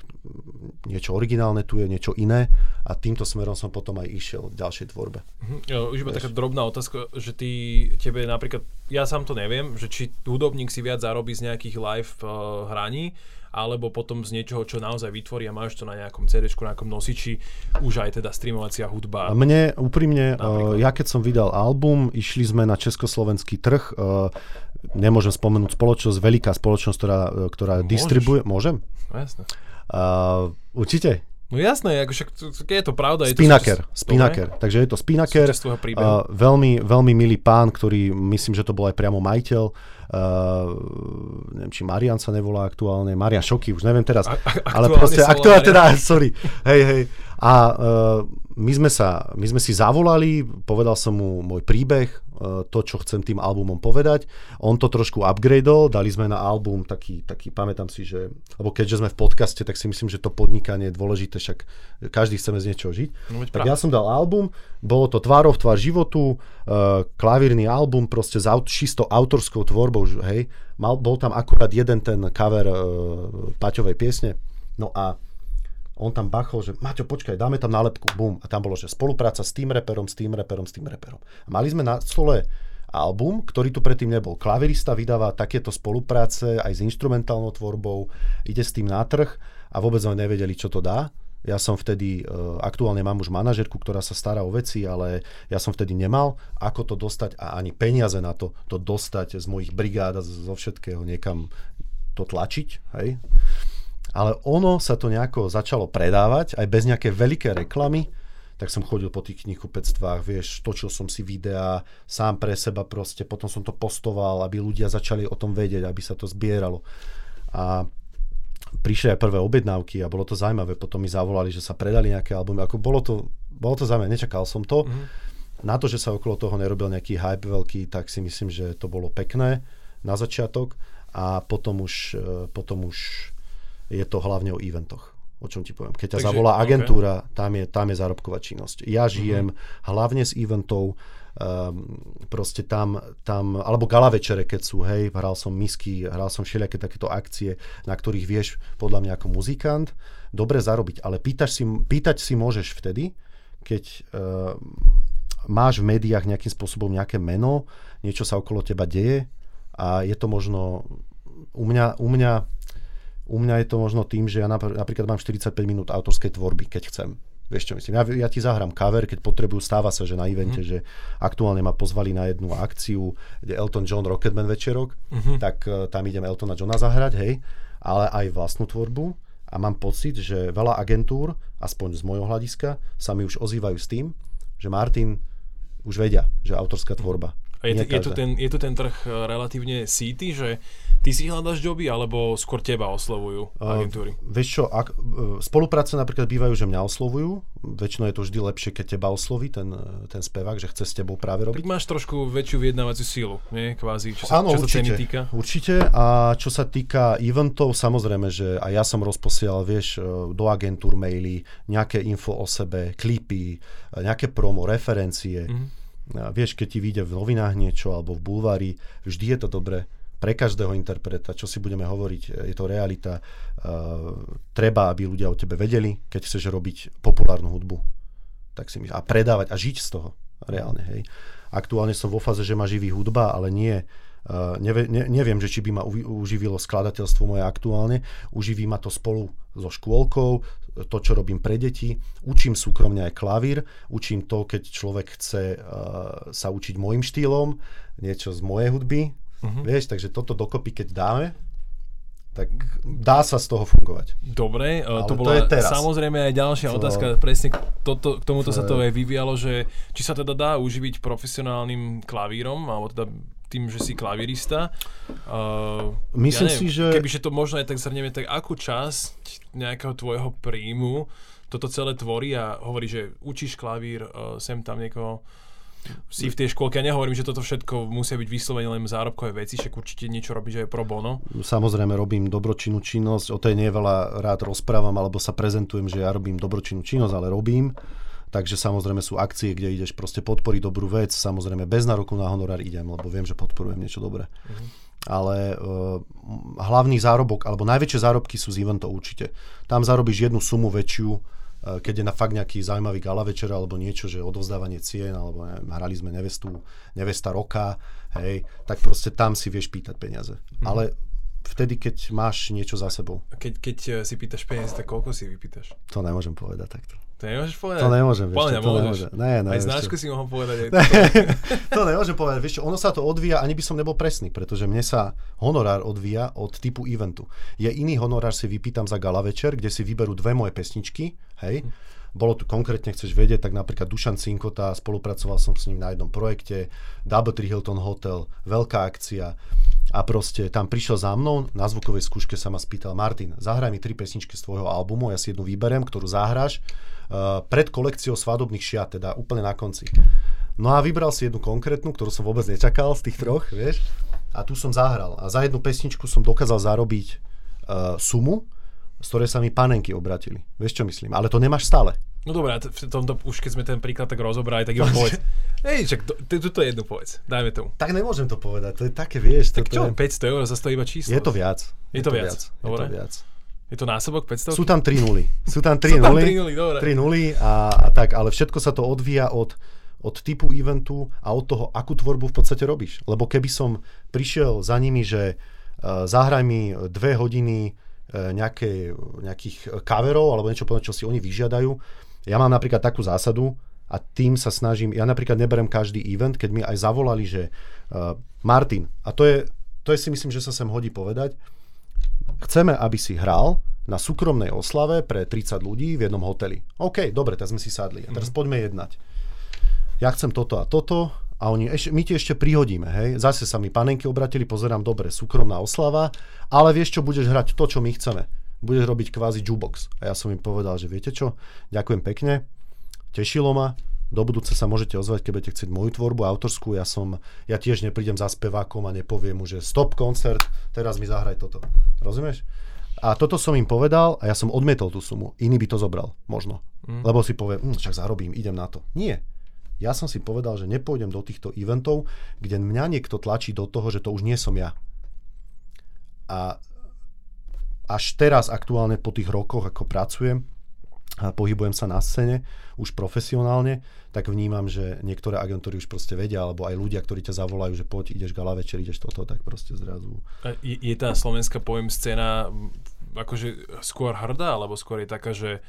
niečo originálne tu je, niečo iné a týmto smerom som potom aj išiel v ďalšej tvorbe. Uh-huh. Jo, už iba taká drobná otázka, že ty, tebe napríklad, ja sám to neviem, že či hudobník si viac zarobí z nejakých live uh, hraní, alebo potom z niečoho, čo naozaj vytvorí a máš to na nejakom CD, na nejakom nosiči, už aj teda streamovacia hudba. A mne úprimne, uh, ja keď som vydal album, išli sme na československý trh, uh, nemôžem spomenúť spoločnosť, veľká spoločnosť, ktorá, e, ktorá distribuje. Môžem? Jasne. Uh, určite. No jasné, ako však, keď je to pravda. Spinaker, je to Spinaker. Takže je to Spinaker. Uh, veľmi, veľmi milý pán, ktorý myslím, že to bol aj priamo majiteľ. Uh, neviem, či Marian sa nevolá aktuálne. Marian Šoky, už neviem teraz. A, a, ale proste, aktuálne teda, sorry. Hej, hej. A uh, my, sme sa, my sme si zavolali, povedal som mu môj príbeh, E, to, čo chcem tým albumom povedať. On to trošku upgradeol, dali sme na album taký, taký pamätám si, že, lebo keďže sme v podcaste, tak si myslím, že to podnikanie je dôležité, však každý chceme z niečoho žiť. No, tak ja som dal album, bolo to tvárov tvár životu, uh, klavírny album, proste s aut, čisto autorskou tvorbou, hej. Mal, bol tam akurát jeden ten cover uh, Paťovej piesne. No a on tam bachol, že Maťo, počkaj, dáme tam nálepku, bum. A tam bolo, že spolupráca s tým reperom, s tým reperom, s tým reperom. A mali sme na stole album, ktorý tu predtým nebol. Klavirista vydáva takéto spolupráce aj s instrumentálnou tvorbou, ide s tým na trh a vôbec sme nevedeli, čo to dá. Ja som vtedy, uh, aktuálne mám už manažerku, ktorá sa stará o veci, ale ja som vtedy nemal, ako to dostať a ani peniaze na to, to dostať z mojich brigád a zo všetkého niekam to tlačiť. Hej? ale ono sa to nejako začalo predávať, aj bez nejaké veľké reklamy, tak som chodil po tých knihkupectvách, vieš, točil som si videá sám pre seba proste, potom som to postoval, aby ľudia začali o tom vedieť, aby sa to zbieralo. A prišli aj prvé objednávky a bolo to zaujímavé, potom mi zavolali, že sa predali nejaké albumy, ako bolo to, bolo to zaujímavé, nečakal som to. Mm-hmm. Na to, že sa okolo toho nerobil nejaký hype veľký, tak si myslím, že to bolo pekné na začiatok a potom už, e, potom už je to hlavne o eventoch. O čom ti poviem. Keď ťa Takže, zavolá agentúra, okay. tam, je, tam je zárobková činnosť. Ja žijem uh-huh. hlavne z eventov, proste tam, tam, alebo gala večere, keď sú, hej, hral som misky, hral som všelijaké takéto akcie, na ktorých vieš, podľa mňa ako muzikant, dobre zarobiť, ale pýtaš si, pýtať si môžeš vtedy, keď uh, máš v médiách nejakým spôsobom nejaké meno, niečo sa okolo teba deje a je to možno u mňa, u mňa u mňa je to možno tým, že ja napríklad mám 45 minút autorskej tvorby, keď chcem. Vieš čo myslím? Ja, ja ti zahrám cover, keď potrebujú, stáva sa, že na evente, mm. že aktuálne ma pozvali na jednu akciu, kde Elton John Rocketman večerok, mm-hmm. tak uh, tam idem Eltona Johna zahrať, hej, ale aj vlastnú tvorbu a mám pocit, že veľa agentúr, aspoň z môjho hľadiska, sa mi už ozývajú s tým, že Martin už vedia, že autorská tvorba. A je, je, tu ten, je tu ten trh eh, relatívne síty, že Ty si hľadaš joby, alebo skôr teba oslovujú agentúry? Uh, vieš čo, ak, uh, spolupráce napríklad bývajú, že mňa oslovujú. Väčšinou je to vždy lepšie, keď teba osloví ten, ten spevák, že chce s tebou práve robiť. Tak máš trošku väčšiu vyjednávaciu sílu, nie? Kvázi, čo sa, Áno, čo určite, sa týka. určite. A čo sa týka eventov, samozrejme, že aj ja som rozposielal, vieš, e, do agentúr maily, nejaké info o sebe, klipy, nejaké promo, referencie. Mm-hmm. Vieš, keď ti vyjde v novinách niečo alebo v bulvári, vždy je to dobré pre každého interpreta, čo si budeme hovoriť, je to realita. Uh, treba, aby ľudia o tebe vedeli, keď chceš robiť populárnu hudbu. Tak si myslím, a predávať a žiť z toho reálne. Hej. Aktuálne som vo fáze, že ma živí hudba, ale nie Uh, nevie, ne, neviem, že či by ma uživilo skladateľstvo moje aktuálne. Uživí ma to spolu so škôlkou, to, čo robím pre deti. Učím súkromne aj klavír, učím to, keď človek chce uh, sa učiť môjim štýlom, niečo z mojej hudby, Uh-huh. Vieš, takže toto dokopy, keď dáme, tak dá sa z toho fungovať. Dobre, e, Ale to bola to samozrejme aj ďalšia to... otázka, presne k, toto, k tomuto to sa to aj vyvíjalo, že či sa teda dá uživiť profesionálnym klavírom, alebo teda tým, že si klavírista. Uh, Myslím ja neviem, si, že... Kebyže to možno aj tak zhrnieme, tak akú časť nejakého tvojho príjmu toto celé tvorí a hovorí, že učíš klavír, uh, sem tam niekoho si v tej škôlke. Ja nehovorím, že toto všetko musia byť vyslovene len zárobkové veci, však určite niečo robíš aj pro bono. Samozrejme robím dobročinnú činnosť, o tej nie veľa rád rozprávam, alebo sa prezentujem, že ja robím dobročinnú činnosť, ale robím. Takže samozrejme sú akcie, kde ideš proste podporiť dobrú vec, samozrejme bez nároku na honorár idem, lebo viem, že podporujem niečo dobré. Uh-huh. Ale uh, hlavný zárobok, alebo najväčšie zárobky sú z eventov určite. Tam zarobíš jednu sumu väčšiu, keď je na fakt nejaký zaujímavý gala večer alebo niečo, že odovzdávanie cien, alebo neviem, hrali sme nevestu, nevesta roka, hej, tak proste tam si vieš pýtať peniaze. Mm. Ale vtedy, keď máš niečo za sebou. Keď, keď eh, si pýtaš peniaze, tak koľko si vypýtaš? To nemôžem povedať takto. To nemôžeš povedať? To nemôžem, vieš Poľa, čo, to nemôžem. Ne, ne, Aj znášku si mohol povedať. Aj to nemôžem povedať, vieš čo, ono sa to odvíja, ani by som nebol presný, pretože mne sa honorár odvíja od typu eventu. Je iný honorár si vypýtam za gala večer, kde si vyberú dve moje pesničky, hej, bolo tu konkrétne, chceš vedieť, tak napríklad Dušan Cinkota, spolupracoval som s ním na jednom projekte, Double Hilton Hotel, veľká akcia a proste tam prišiel za mnou, na zvukovej skúške sa ma spýtal, Martin, zahraj mi tri pesničky z tvojho albumu, ja si jednu vyberiem, ktorú zahráš uh, pred kolekciou svadobných šiat, teda úplne na konci. No a vybral si jednu konkrétnu, ktorú som vôbec nečakal z tých troch, vieš. A tu som zahral. A za jednu pesničku som dokázal zarobiť uh, sumu, z ktorej sa mi panenky obratili. Vieš, čo myslím? Ale to nemáš stále. No dobré, v tomto, už keď sme ten príklad tak rozobrali, tak jo povedz. Hej, čak, tuto jednu povedz, dajme tomu. Tak nemôžem to povedať, to je také, vieš. Tak čo, je... 500 eur, zase to iba číslo. Je to viac. Je, je to, viac. viac. Dobre. Je to viac. Je to násobok 500? Sú tam 3 nuly. Sú tam 3 nuly. 3 nuly, dobre. 3 nuly a, a tak, ale všetko sa to odvíja od, od typu eventu a od toho, akú tvorbu v podstate robíš. Lebo keby som prišiel za nimi, že uh, zahraj mi dve hodiny nejaké, nejakých coverov alebo niečo čo si oni vyžiadajú. Ja mám napríklad takú zásadu a tým sa snažím, ja napríklad neberem každý event, keď mi aj zavolali, že uh, Martin, a to je, to je si myslím, že sa sem hodí povedať, Chceme, aby si hral na súkromnej oslave pre 30 ľudí v jednom hoteli. OK, dobre, tak sme si sadli. A teraz mm-hmm. poďme jednať. Ja chcem toto a toto a oni, ešte, my ti ešte prihodíme, hej. Zase sa mi panenky obratili, pozerám, dobre, súkromná oslava, ale vieš čo, budeš hrať to, čo my chceme. Budeš robiť kvázi jukebox. A ja som im povedal, že viete čo, ďakujem pekne, tešilo ma, do budúce sa môžete ozvať, keď budete chcieť moju tvorbu autorskú. Ja som, ja tiež neprídem za spevákom a nepoviem mu, že stop koncert, teraz mi zahraj toto. Rozumieš? A toto som im povedal a ja som odmietol tú sumu. Iný by to zobral, možno. Mm. Lebo si povie, hm, však zarobím, idem na to. Nie. Ja som si povedal, že nepôjdem do týchto eventov, kde mňa niekto tlačí do toho, že to už nie som ja. A až teraz aktuálne po tých rokoch, ako pracujem, a pohybujem sa na scéne už profesionálne, tak vnímam, že niektoré agentúry už proste vedia, alebo aj ľudia, ktorí ťa zavolajú, že poď, ideš gala večer, ideš toto, tak proste zrazu. Je, je tá slovenská pojem scéna akože skôr hrdá, alebo skôr je taká, že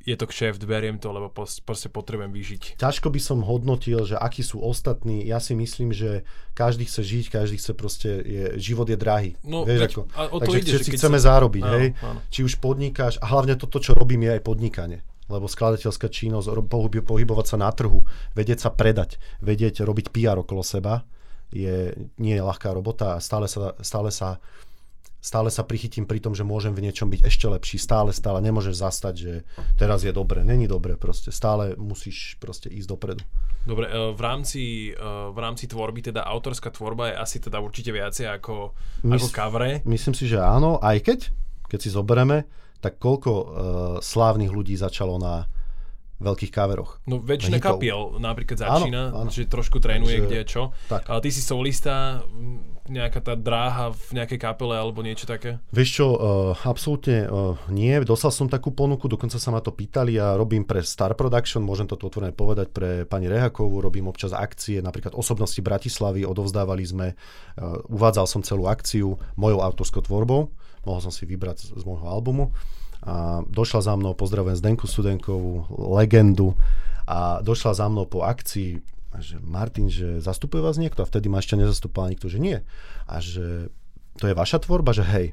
je to kšeft, beriem to, lebo proste potrebujem vyžiť. Ťažko by som hodnotil, že akí sú ostatní. Ja si myslím, že každý chce žiť, každý chce proste, je, život je drahý. No, Vieš, veď, ako, a o takže ide, všetci chceme sa... zárobiť, áno, hej? Áno. Či už podnikáš, a hlavne toto, čo robím, je aj podnikanie lebo skladateľská činnosť, pohybovať sa na trhu, vedieť sa predať, vedieť robiť PR okolo seba, je, nie je ľahká robota a stále sa, stále sa stále sa prichytím pri tom, že môžem v niečom byť ešte lepší, stále, stále nemôžeš zastať, že teraz je dobre, není dobre proste, stále musíš proste ísť dopredu. Dobre, e, v rámci, e, v rámci tvorby, teda autorská tvorba je asi teda určite viacej ako, Mys- ako kavre. Myslím si, že áno, aj keď, keď si zoberieme, tak koľko uh, slávnych ľudí začalo na veľkých kaveroch. No väčšina kapiel napríklad začína, áno, áno. že trošku trénuje Takže, kde čo. Tak. Ale ty si solista, nejaká tá dráha v nejakej kapele alebo niečo také? Vieš čo, uh, absolútne uh, nie. Dostal som takú ponuku, dokonca sa ma to pýtali a robím pre Star Production, môžem to otvorene povedať pre pani Rehakovú, robím občas akcie, napríklad osobnosti Bratislavy, odovzdávali sme, uh, uvádzal som celú akciu mojou autorskou tvorbou, mohol som si vybrať z, z môjho albumu a došla za mnou, pozdravujem Zdenku Studenkovú, legendu a došla za mnou po akcii a že Martin, že zastupuje vás niekto? A vtedy ma ešte nezastupoval nikto, že nie. A že to je vaša tvorba, že hej.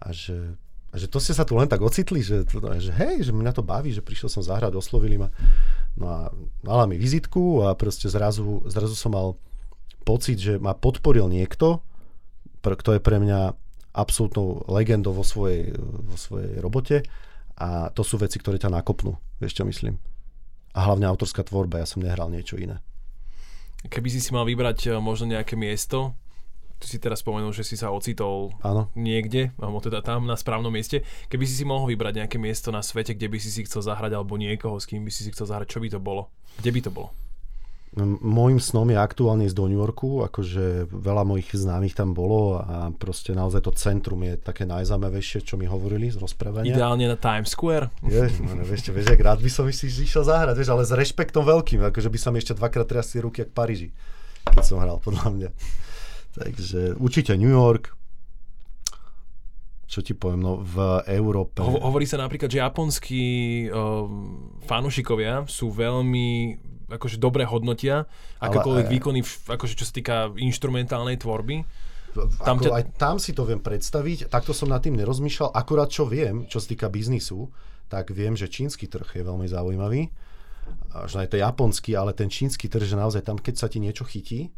A že, a že to ste sa tu len tak ocitli, že, že hej, že mňa to baví, že prišiel som zahrať, oslovili ma. No a mala mi vizitku a proste zrazu, zrazu som mal pocit, že ma podporil niekto, kto je pre mňa absolútnou legendou vo svojej, vo svojej robote a to sú veci, ktoré ťa nakopnú. Vieš, čo myslím? A hlavne autorská tvorba, ja som nehral niečo iné. Keby si si mal vybrať e, možno nejaké miesto, ty si teraz spomenul, že si sa ocitol Áno. niekde, alebo teda tam na správnom mieste. Keby si si mohol vybrať nejaké miesto na svete, kde by si si chcel zahrať, alebo niekoho, s kým by si si chcel zahrať, čo by to bolo? Kde by to bolo? Mojím snom je aktuálne ísť do New Yorku, akože veľa mojich známych tam bolo a proste naozaj to centrum je také najzaujímavejšie, čo mi hovorili z rozprávania. Ideálne na Times Square. Vieš, no, no, vieš, vieš, rád by som si išiel zahrať, vieš, ale s rešpektom veľkým, akože by som ešte dvakrát triasli ruky jak v Paríži, keď som hral, podľa mňa. Takže určite New York, čo ti poviem, no v Európe. Ho- hovorí sa napríklad, že japonskí um, fanúšikovia sú veľmi akože dobre hodnotia akékoľvek Ale- výkony, akože čo sa týka instrumentálnej tvorby. tam, tam ako, ťa- aj tam si to viem predstaviť, takto som nad tým nerozmýšľal, akurát čo viem, čo sa týka biznisu, tak viem, že čínsky trh je veľmi zaujímavý, až aj to japonský, ale ten čínsky trh, že naozaj tam, keď sa ti niečo chytí,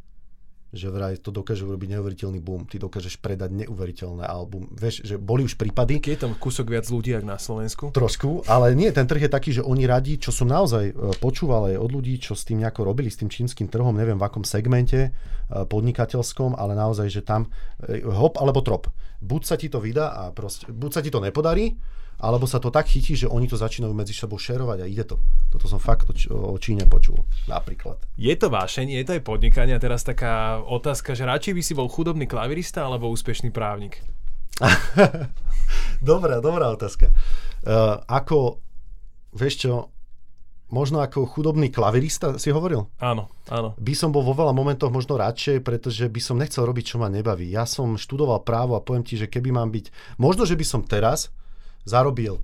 že vraj to dokáže urobiť neuveriteľný boom, ty dokážeš predať neuveriteľné album. Vieš, že boli už prípady, Je tam kúsok viac ľudí, ako na Slovensku. Trošku, ale nie, ten trh je taký, že oni radi, čo som naozaj e, počúval aj od ľudí, čo s tým nejako robili, s tým čínskym trhom, neviem v akom segmente e, podnikateľskom, ale naozaj, že tam e, hop alebo trop. Buď sa ti to vydá a proste, buď sa ti to nepodarí, alebo sa to tak chytí, že oni to začínajú medzi sebou šerovať a ide to. Toto som fakt o, Číne počul, napríklad. Je to vášeň, je to aj podnikanie. A teraz taká otázka, že radšej by si bol chudobný klavirista alebo úspešný právnik? Dobrá, dobrá otázka. Uh, ako, vieš čo, možno ako chudobný klavirista si hovoril? Áno, áno. by som bol vo veľa momentoch možno radšej, pretože by som nechcel robiť, čo ma nebaví. Ja som študoval právo a poviem ti, že keby mám byť... Možno, že by som teraz zarobil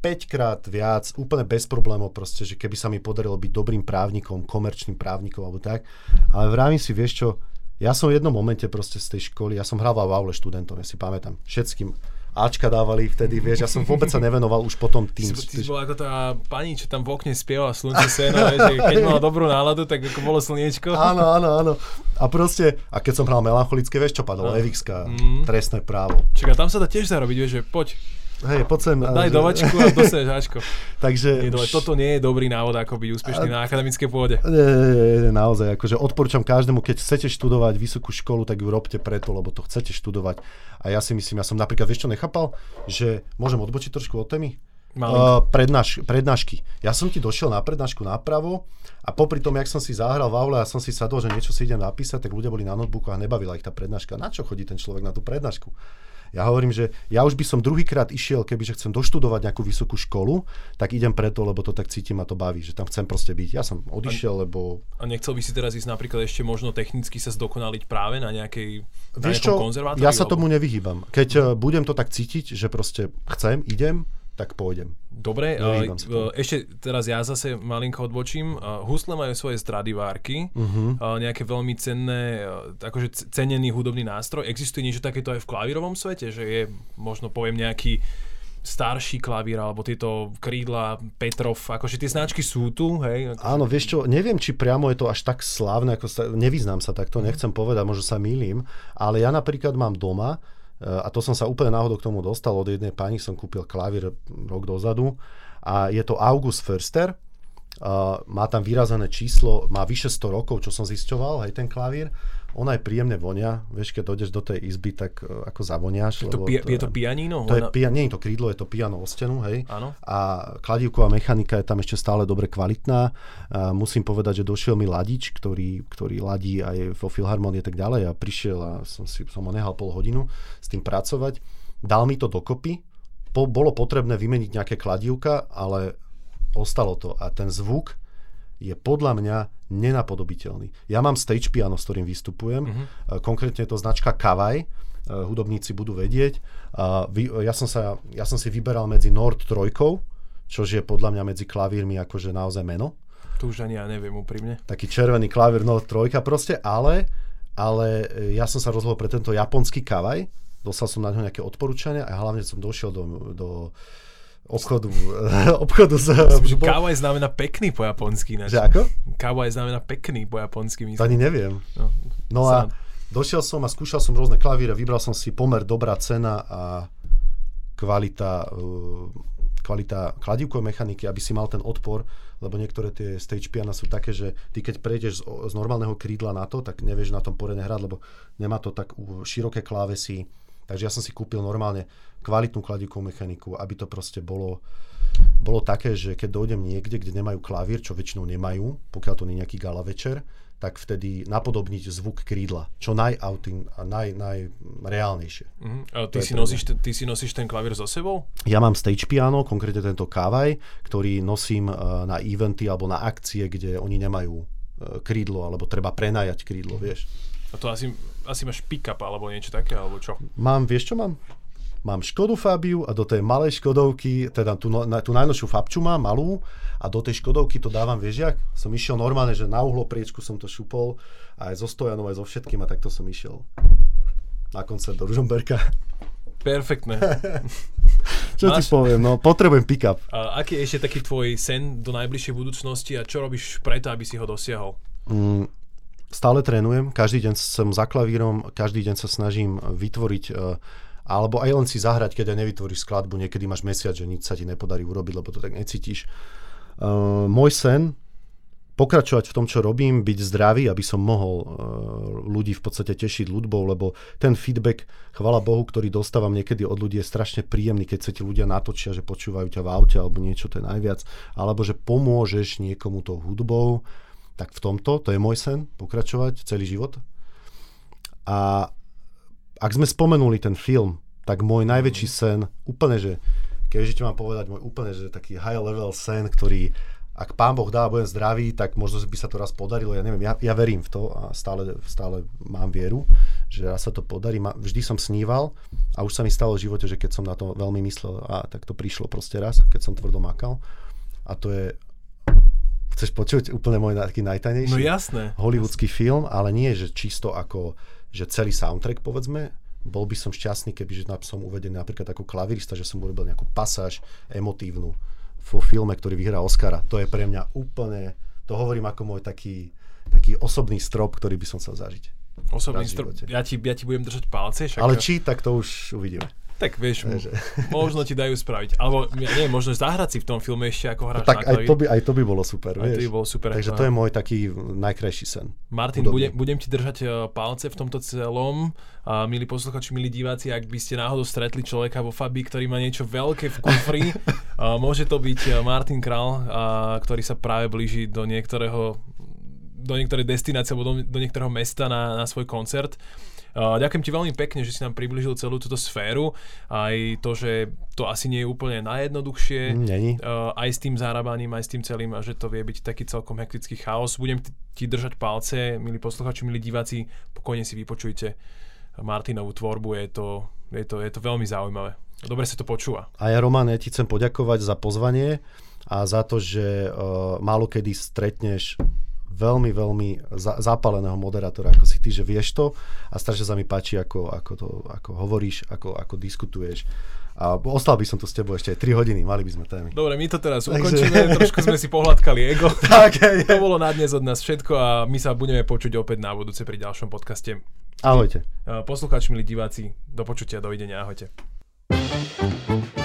5 krát viac, úplne bez problémov proste, že keby sa mi podarilo byť dobrým právnikom, komerčným právnikom alebo tak. Ale vravím si, vieš čo, ja som v jednom momente proste z tej školy, ja som hrával v aule študentom, ja si pamätám, všetkým Ačka dávali vtedy, vieš, ja som vôbec sa nevenoval už potom Ty, tým. ty si bol ako tá pani, čo tam v okne spieva slunce seno, vieš, keď mala dobrú náladu, tak ako bolo slniečko. Áno, áno, áno. A proste, a keď som hral melancholické, vieš čo padlo? Evixka, Mhm. trestné právo. Čaká, tam sa dá tiež zarobiť, vieš, že poď, Hej, poď sem. daj že- dovačku a dostaneš Ačko. Takže... Nie, dole, toto nie je dobrý návod, ako byť úspešný na akademickej pôde. Nie, nie, nie, naozaj, akože odporúčam každému, keď chcete študovať vysokú školu, tak ju robte preto, lebo to chcete študovať. A ja si myslím, ja som napríklad, vieš čo nechápal? Že môžem odbočiť trošku od témy? Uh, prednáš, prednášky. Ja som ti došiel na prednášku napravo a popri tom, jak som si zahral v aule a som si sadol, že niečo si idem napísať, tak ľudia boli na notebooku a nebavila ich tá prednáška. Na čo chodí ten človek na tú prednášku? Ja hovorím, že ja už by som druhýkrát išiel, kebyže chcem doštudovať nejakú vysokú školu, tak idem preto, lebo to tak cítim a to baví, že tam chcem proste byť. Ja som odišiel, lebo A nechcel by si teraz ísť napríklad ešte možno technicky sa zdokonaliť práve na nejakej na Vieš čo, ja sa alebo- tomu nevyhýbam. Keď uh, budem to tak cítiť, že proste chcem, idem, tak pôjdem. Dobre, sa tomu. ešte teraz ja zase malinko odbočím. Husle majú svoje Stradivárky, Uh-huh. uh, nejaké veľmi cenné, uh, akože cenený hudobný nástroj. Existuje niečo takéto aj v klavírovom svete, že je možno poviem nejaký starší klavír, alebo tieto krídla Petrov, akože tie značky sú tu, hej? Ako, Áno, vieš čo, neviem, či priamo je to až tak slávne, ako sa, nevyznám sa takto, Mhm. nechcem povedať, možno sa mýlim, ale ja napríklad mám doma, e, a to som sa úplne náhodou k tomu dostal, od jednej pani som kúpil klavír rok dozadu, a je to August Förster, má tam vyrazené číslo, má vyše 100 rokov, čo som zisťoval, aj ten klavír. Ona je príjemne vonia, vieš, keď dojdeš do tej izby, tak uh, ako zavoniaš. to, lebo pi- je to pianíno? to je, Ona- pia, nie je to krídlo, je to piano o stenu, hej. Áno. A kladívková mechanika je tam ešte stále dobre kvalitná. A musím povedať, že došiel mi ladič, ktorý, ktorý ladí aj vo Filharmonii a tak ďalej a prišiel a som, si, som ho nehal pol hodinu s tým pracovať. Dal mi to dokopy. Po, bolo potrebné vymeniť nejaké kladívka, ale ostalo to. A ten zvuk je podľa mňa nenapodobiteľný. Ja mám stage piano, s ktorým vystupujem. Mhm. Uh, Konkrétne je to značka Kavaj. Uh, Hudobníci budú vedieť. Vy- Ja som, sa, ja som si vyberal medzi Nord 3, čo je podľa mňa medzi klavírmi akože naozaj meno. Tu už ani ja neviem úprimne. Taký červený klavír Nord 3 proste, ale, ale ja som sa rozhodol pre tento japonský kavaj. Dostal som na ňo nejaké odporúčania a hlavne som došiel do, do obchodu, obchodu s... Že kawaii znamená pekný po japonsky. ináč. Že ako? Kawaii znamená pekný po japonsky, To myslím. ani neviem. No. No a došiel som a skúšal som rôzne klavíre, vybral som si pomer dobrá cena a kvalita uh, kvalita kladivkovej mechaniky, aby si mal ten odpor, lebo niektoré tie stage piana sú také, že ty keď prejdeš z, z normálneho krídla na to, tak nevieš na tom poriadne hrať, lebo nemá to tak široké klávesy. Takže ja som si kúpil normálne kvalitnú kladivkovú mechaniku, aby to proste bolo, bolo také, že keď dojdem niekde, kde nemajú klavír, čo väčšinou nemajú, pokiaľ to nie je nejaký gala večer, tak vtedy napodobniť zvuk krídla, čo najautin naj, najreálnejšie. Uh-huh. A ty, si nosíš, ten, ty si nosíš ten klavír so sebou? Ja mám stage piano, konkrétne tento kávaj, ktorý nosím uh, na eventy alebo na akcie, kde oni nemajú uh, krídlo, alebo treba prenajať krídlo, vieš. A to asi, asi máš pick-up alebo niečo také, alebo čo? Mám, vieš čo mám? Mám Škodu Fabiu a do tej malej Škodovky, teda tú, no, na, tú najnovšiu Fabču mám, malú, a do tej Škodovky to dávam, vieš jak? Som išiel normálne, že na uhlopriečku som to šupol, aj zo stojanov, aj so všetkým a takto som išiel na koncert do Ružomberka. Perfektné. čo Máš... ti poviem, no potrebujem pick-up. A aký je ešte taký tvoj sen do najbližšej budúcnosti a čo robíš preto, aby si ho dosiahol? Mm, stále trénujem, každý deň som za klavírom, každý deň sa snažím vytvoriť uh, alebo aj len si zahrať, keď aj nevytvoríš skladbu, niekedy máš mesiac, že nič sa ti nepodarí urobiť, lebo to tak necítiš. Uh, môj sen, pokračovať v tom, čo robím, byť zdravý, aby som mohol uh, ľudí v podstate tešiť ľudbou, lebo ten feedback, chvala Bohu, ktorý dostávam niekedy od ľudí, je strašne príjemný, keď sa ti ľudia natočia, že počúvajú ťa v aute alebo niečo, to je najviac, alebo že pomôžeš niekomu tou hudbou, tak v tomto, to je môj sen, pokračovať celý život. A ak sme spomenuli ten film, tak môj najväčší mhm. sen, úplne, že keďže ti mám povedať môj úplne, že taký high level sen, ktorý ak pán Boh dá a budem zdravý, tak možno by sa to raz podarilo, ja neviem, ja, ja verím v to a stále, stále mám vieru, že raz sa to podarí. Ma, vždy som sníval a už sa mi stalo v živote, že keď som na to veľmi myslel, a tak to prišlo proste raz, keď som tvrdo makal. A to je, chceš počuť úplne môj taký najtajnejší? No jasné. Hollywoodský film, ale nie, že čisto ako že celý soundtrack, povedzme, bol by som šťastný, keby že som uvedený napríklad ako klavirista, že som urobil nejakú pasáž emotívnu vo filme, ktorý vyhrá Oscara. To je pre mňa úplne, to hovorím ako môj taký, taký osobný strop, ktorý by som chcel zažiť. Osobný strop, ja ti, ja ti budem držať palce. Však... Ale či, tak to už uvidíme. Tak vieš, že... možno ti dajú spraviť. Alebo nie, možno zahrať si v tom filme ešte ako hráč Tak aj to, by, aj to by bolo super, aj vieš. to by bolo super. Takže to je môj taký najkrajší sen. Martin, budem, budem ti držať e, palce v tomto celom. A milí posluchači, milí diváci, ak by ste náhodou stretli človeka vo Fabi, ktorý má niečo veľké v kufri, môže to byť e, Martin Král, a, ktorý sa práve blíži do niektorého do niektorej destinácie alebo do, do niektorého mesta na, na svoj koncert. Ďakujem ti veľmi pekne, že si nám približil celú túto sféru. Aj to, že to asi nie je úplne najjednoduchšie. Není. Aj s tým zárabaním, aj s tým celým, a že to vie byť taký celkom hektický chaos. Budem ti držať palce, milí posluchači, milí diváci, pokojne si vypočujte Martinovú tvorbu, je to, je to, je to veľmi zaujímavé. Dobre sa to počúva. A ja, Roman, ja ti chcem poďakovať za pozvanie a za to, že uh, málo kedy stretneš veľmi, veľmi za, zapáleného moderátora, ako si ty, že vieš to a strašne sa mi páči, ako, ako, to, ako hovoríš, ako, ako diskutuješ. A ostal by som tu s tebou ešte aj 3 hodiny, mali by sme témy. Dobre, my to teraz Takže... ukončíme, trošku sme si pohľadkali ego. tak, je. To bolo na dnes od nás všetko a my sa budeme počuť opäť na budúce pri ďalšom podcaste. Ahojte. Poslucháči, milí diváci, do počutia, dovidenia, ahojte. thank you